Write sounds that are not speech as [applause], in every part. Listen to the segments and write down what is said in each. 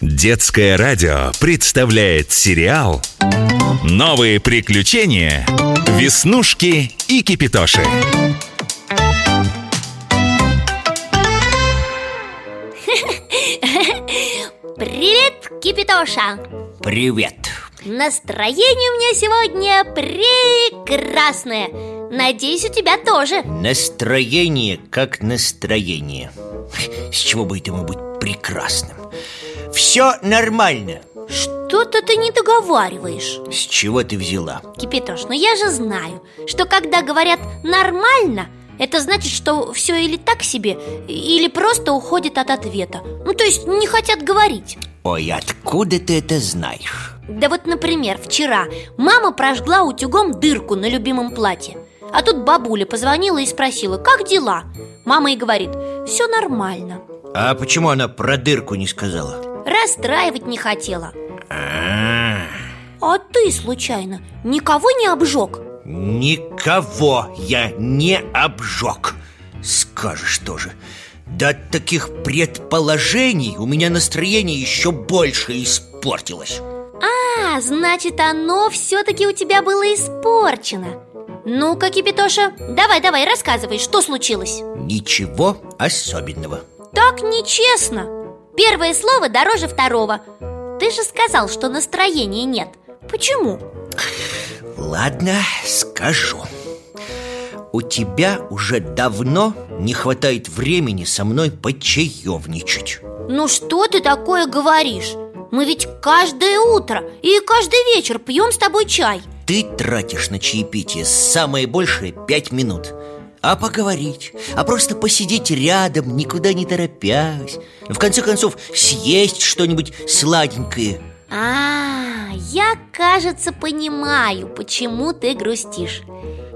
Детское радио представляет сериал «Новые приключения. Веснушки и Кипитоши». Привет, Кипитоша! Привет Настроение у меня сегодня прекрасное Надеюсь, у тебя тоже Настроение как настроение С чего бы этому быть прекрасным? Все нормально Что-то ты не договариваешь С чего ты взяла? Кипитош, ну я же знаю, что когда говорят «нормально», это значит, что все или так себе, или просто уходит от ответа Ну, то есть не хотят говорить Ой, откуда ты это знаешь? Да вот, например, вчера мама прожгла утюгом дырку на любимом платье А тут бабуля позвонила и спросила, как дела? Мама и говорит, все нормально А почему она про дырку не сказала? Расстраивать не хотела. А, А ты, случайно, никого не обжег? Никого я не обжег. Скажешь тоже. Да от таких предположений у меня настроение еще больше испортилось. А, значит, оно все-таки у тебя было испорчено. Ну-ка, Кипитоша, давай-давай, рассказывай, что случилось? Ничего особенного. Так нечестно Первое слово дороже второго. Ты же сказал, что настроения нет. Почему? Ладно, скажу. У тебя уже давно не хватает времени со мной почаевничать Ну что ты такое говоришь? Мы ведь каждое утро и каждый вечер пьем с тобой чай. Ты тратишь на чаепитие самое большее пять минут А поговорить, а просто посидеть рядом, никуда не торопясь. В конце концов, съесть что-нибудь сладенькое. А, я, кажется, понимаю, почему ты грустишь.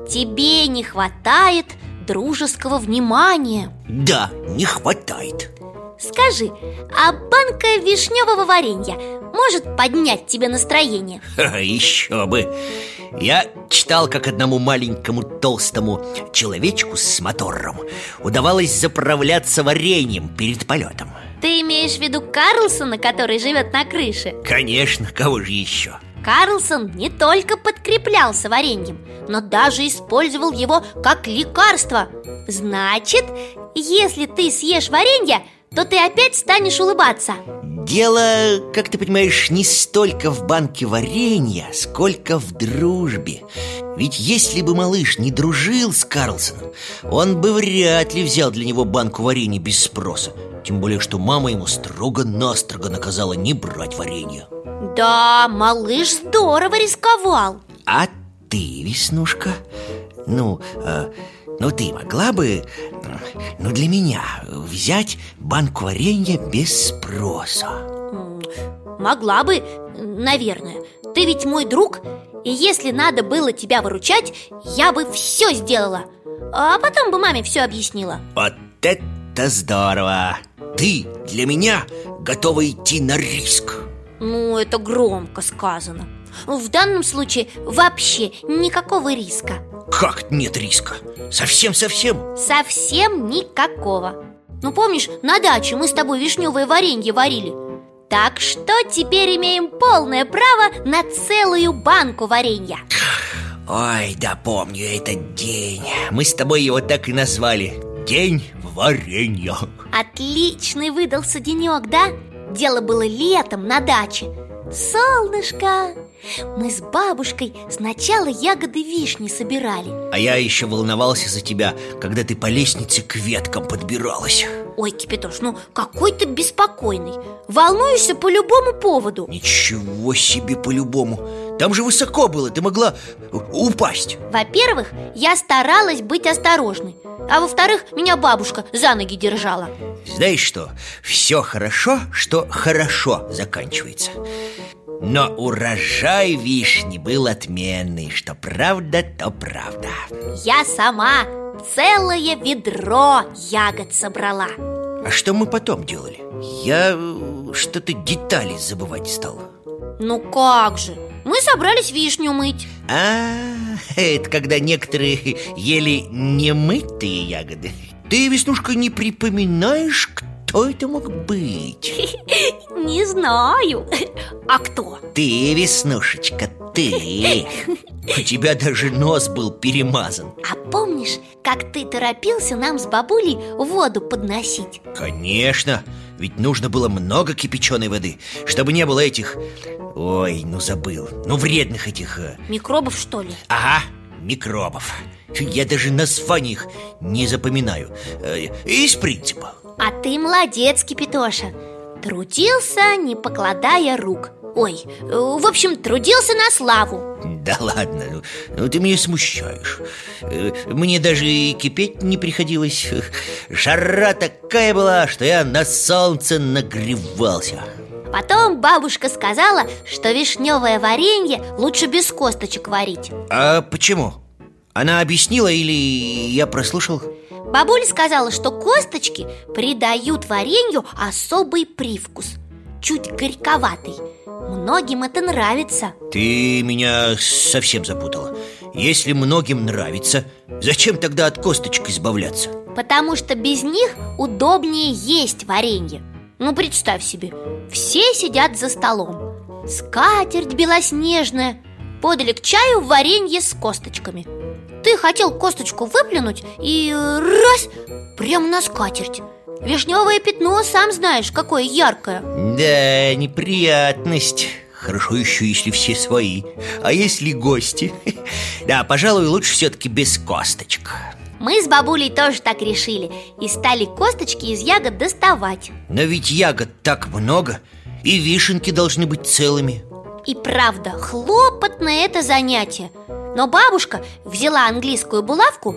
Тебе не хватает дружеского внимания. Да, не хватает. Скажи, а банка вишневого варенья может поднять тебе настроение? [laughs] Ха, Еще бы Я читал, как одному маленькому толстому человечку с мотором Удавалось заправляться вареньем перед полетом Ты имеешь в виду Карлсона, который живет на крыше? Конечно, кого же еще? Карлсон не только подкреплялся вареньем, но даже использовал его как лекарство Значит, если ты съешь варенье, то ты опять станешь улыбаться. Дело, как ты понимаешь, не столько в банке варенья, сколько в дружбе. Ведь если бы малыш не дружил с Карлсоном Он бы вряд ли взял для него банку варенья без спроса. Тем более, что мама ему строго-настрого наказала не брать варенье. Да, малыш здорово рисковал. А ты, Веснушка, ну, э, ну ты могла бы, ну для меня, взять банку варенья без спроса. Могла бы, наверное. Ты ведь мой друг И если надо было тебя выручать Я бы все сделала. А потом бы маме все объяснила. Вот это здорово! Ты для меня готова идти на риск. Ну, это громко сказано В данном случае вообще никакого риска. Как нет риска? Совсем-совсем? Совсем никакого. Ну, помнишь, на даче мы с тобой вишневое варенье варили? Так что теперь имеем полное право на целую банку варенья. Ой, да помню этот день. Мы с тобой его так и назвали. День варенья. Отличный выдался денек, да? Дело было летом на даче. Солнышко Мы с бабушкой сначала ягоды вишни собирали. А я еще волновался за тебя, когда ты по лестнице к веткам подбиралась. Ой, Кипятош, ну какой ты беспокойный. Волнуешься по любому поводу. Ничего себе по-любому. Там же высоко было, ты могла упасть. Во-первых, я старалась быть осторожной. А во-вторых, меня бабушка за ноги держала. Знаешь что, все хорошо, что хорошо заканчивается Но урожай вишни был отменный Что правда, то правда. Я сама целое ведро ягод собрала. А что мы потом делали? Я э, что-то детали забывать стал. Ну как же, мы собрались вишню мыть. А, это когда некоторые ели немытые ягоды. Ты, Веснушка, не припоминаешь, кто Кто это мог быть? [laughs] Не знаю А кто? Ты, Веснушечка, ты [laughs] У тебя даже нос был перемазан А помнишь, как ты торопился нам с бабулей воду подносить? Конечно, ведь нужно было много кипяченой воды Чтобы не было этих... Ой, ну забыл Ну вредных этих... э, Микробов, что ли? Ага, микробов Я даже названий их не запоминаю Э, Из принципа А ты молодец, Кипитоша. Трудился, не покладая рук. Ой, э, в общем, трудился на славу. Да ладно, ну, ну ты меня смущаешь. Э, Мне даже и кипеть не приходилось. Жара такая была, что я на солнце нагревался. Потом бабушка сказала, что вишневое варенье лучше без косточек варить. А почему? Она объяснила или я прослушал? Бабуля сказала, что косточки придают варенью особый привкус. Чуть горьковатый. Многим это нравится. Ты меня совсем запутала. Если многим нравится, зачем тогда от косточек избавляться? Потому что без них удобнее есть варенье. Ну, представь себе, все сидят за столом. Скатерть белоснежная. Подали к чаю варенье с косточками Ты хотел косточку выплюнуть и э, раз, прям на скатерть. Вишневое пятно, сам знаешь, какое яркое. Да, неприятность. Хорошо еще, если все свои. А если гости? [laughs] Да, пожалуй, лучше все-таки без косточек. Мы с бабулей тоже так решили И стали косточки из ягод доставать. Но ведь ягод так много И вишенки должны быть целыми. И правда, хлопотное это занятие Но бабушка взяла английскую булавку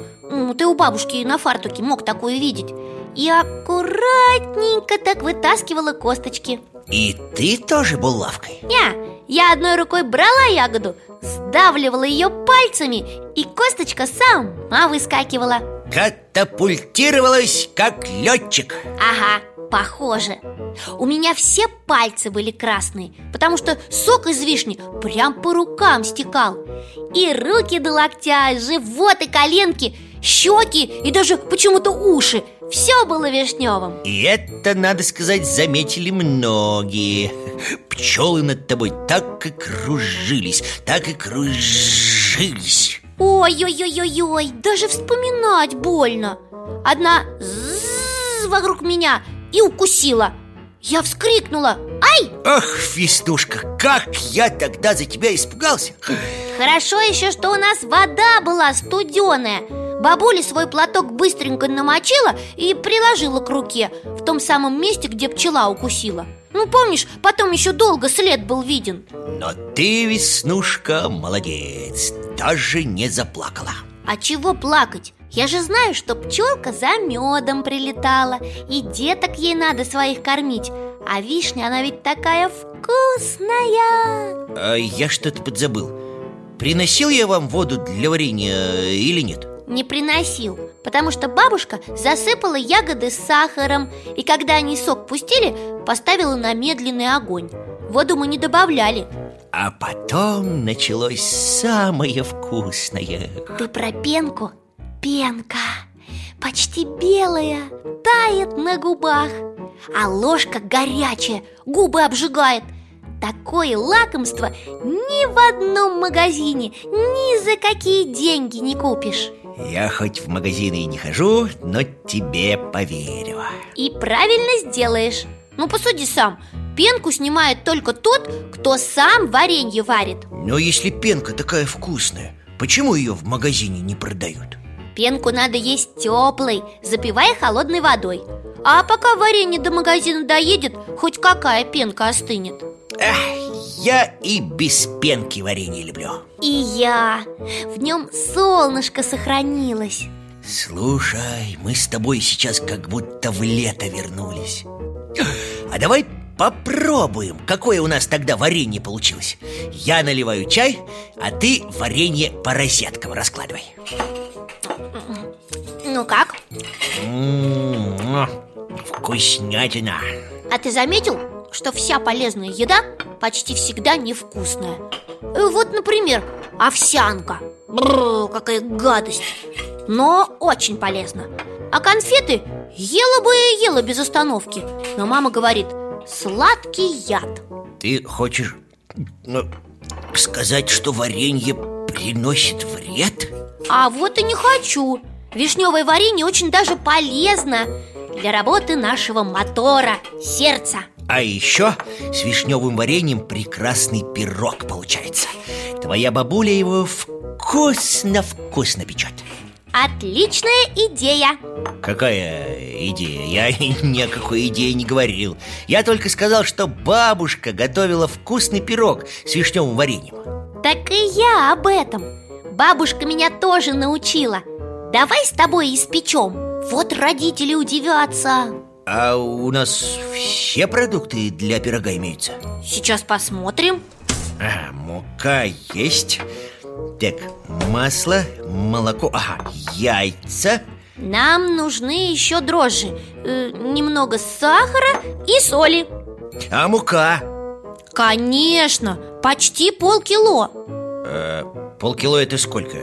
Ты у бабушки на фартуке мог такую видеть И аккуратненько так вытаскивала косточки. И ты тоже булавкой? Я, я одной рукой брала ягоду Сдавливала ее пальцами И косточка сама выскакивала. Катапультировалась, как летчик Ага, похоже. У меня все пальцы были красные Потому что сок из вишни прям по рукам стекал. И руки до локтя, живот и коленки Щеки и даже почему-то уши. Все было вишневым И это, надо сказать, заметили многие. Пчелы над тобой так и кружились, так и кружились. Ой-ой-ой-ой-ой, даже вспоминать больно. Одна вокруг меня и укусила. Я вскрикнула. «Ай!» Ах, Фистушка, как я тогда за тебя испугался. Хорошо еще, что у нас вода была студеная. Бабуля свой платок быстренько намочила и приложила к руке В том самом месте, где пчела укусила. Ну, помнишь, потом еще долго след был виден. Но ты, Веснушка, молодец Даже не заплакала. А чего плакать? Я же знаю, что пчелка за медом прилетала И деток ей надо своих кормить. А вишня, она ведь такая вкусная. А Я что-то подзабыл. Приносил я вам воду для варенья или нет? Не приносил, потому что бабушка засыпала ягоды с сахаром И когда они сок пустили, поставила на медленный огонь. Воду мы не добавляли. А потом началось самое вкусное. Ты про пенку? Пенка. Почти белая, тает на губах А ложка горячая, губы обжигает. Такое лакомство ни в одном магазине Ни за какие деньги не купишь. Я хоть в магазины и не хожу, но тебе поверю. И правильно сделаешь. Ну посуди сам. Пенку снимает только тот, кто сам варенье варит. Но если пенка такая вкусная, почему ее в магазине не продают? Пенку надо есть теплой, запивая холодной водой. А пока варенье до магазина доедет, хоть какая пенка остынет. Эх, я и без пенки варенье люблю. И я. В нем солнышко сохранилось. Слушай, мы с тобой сейчас как будто в лето вернулись. А давай попробуем, какое у нас тогда варенье получилось. Я наливаю чай, а ты варенье по розеткам раскладывай Ну как? М-м-м, Вкуснятина. А ты заметил, что вся полезная еда почти всегда невкусная? Э, Вот, например, овсянка. Бррр, какая гадость. Но очень полезна А конфеты ела бы и ела без остановки. Но мама говорит, сладкий яд Ты хочешь ну, сказать, что варенье приносит вред? А вот и не хочу Вишневое варенье очень даже полезно Для работы нашего мотора, сердца. А еще с вишневым вареньем прекрасный пирог получается. Твоя бабуля его вкусно-вкусно печет. Отличная идея. Какая идея? Я [laughs] ни о какой идее не говорил. Я только сказал, что бабушка готовила вкусный пирог с вишневым вареньем. Так и я об этом. Бабушка меня тоже научила Давай с тобой испечем. Вот родители удивятся. А у нас все продукты для пирога имеются? Сейчас посмотрим. А, мука есть. Так, масло, молоко, ага, яйца. Нам нужны еще дрожжи. Э, Немного сахара и соли. А мука? Конечно, почти полкило. Э, полкило это сколько?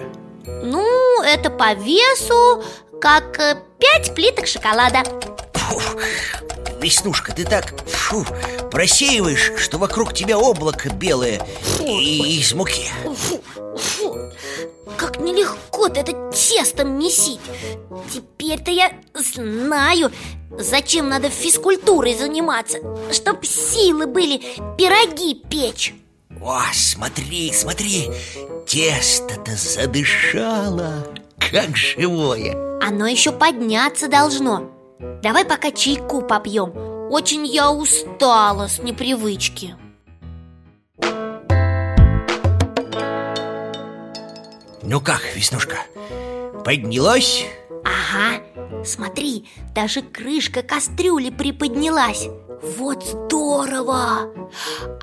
Это по весу как э, пять плиток шоколада. Фу, Веснушка, ты так фу, просеиваешь, что вокруг тебя облако белое и из муки. Фу, фу, как нелегко-то это тестом месить. Теперь-то я знаю, зачем надо физкультурой заниматься Чтоб силы были пироги печь. О, смотри, смотри, тесто-то задышало, как живое. Оно еще подняться должно. Давай пока чайку попьем. Очень я устала с непривычки. Ну как, Веснушка, поднялась? Ага, смотри, даже крышка кастрюли приподнялась. Вот здорово!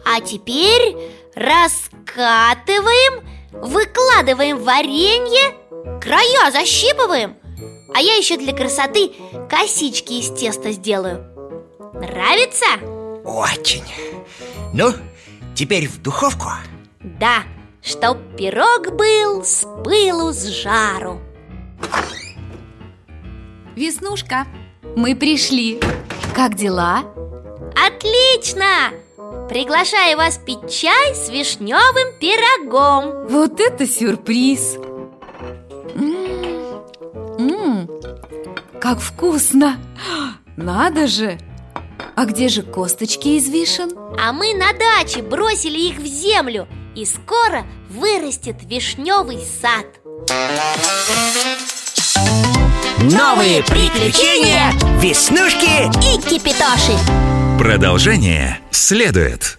А теперь раскатываем, выкладываем варенье, края защипываем А я еще для красоты косички из теста сделаю Нравится? Очень Ну, теперь в духовку Да, чтоб пирог был с пылу с жару Веснушка, мы пришли Как дела? Отлично! Приглашаю вас пить чай с вишневым пирогом Вот это сюрприз! М, м, Как вкусно! Надо же! А где же косточки из вишен? А мы на даче бросили их в землю И скоро вырастет вишневый сад Новые приключения Веснушки И кипитоши Продолжение следует.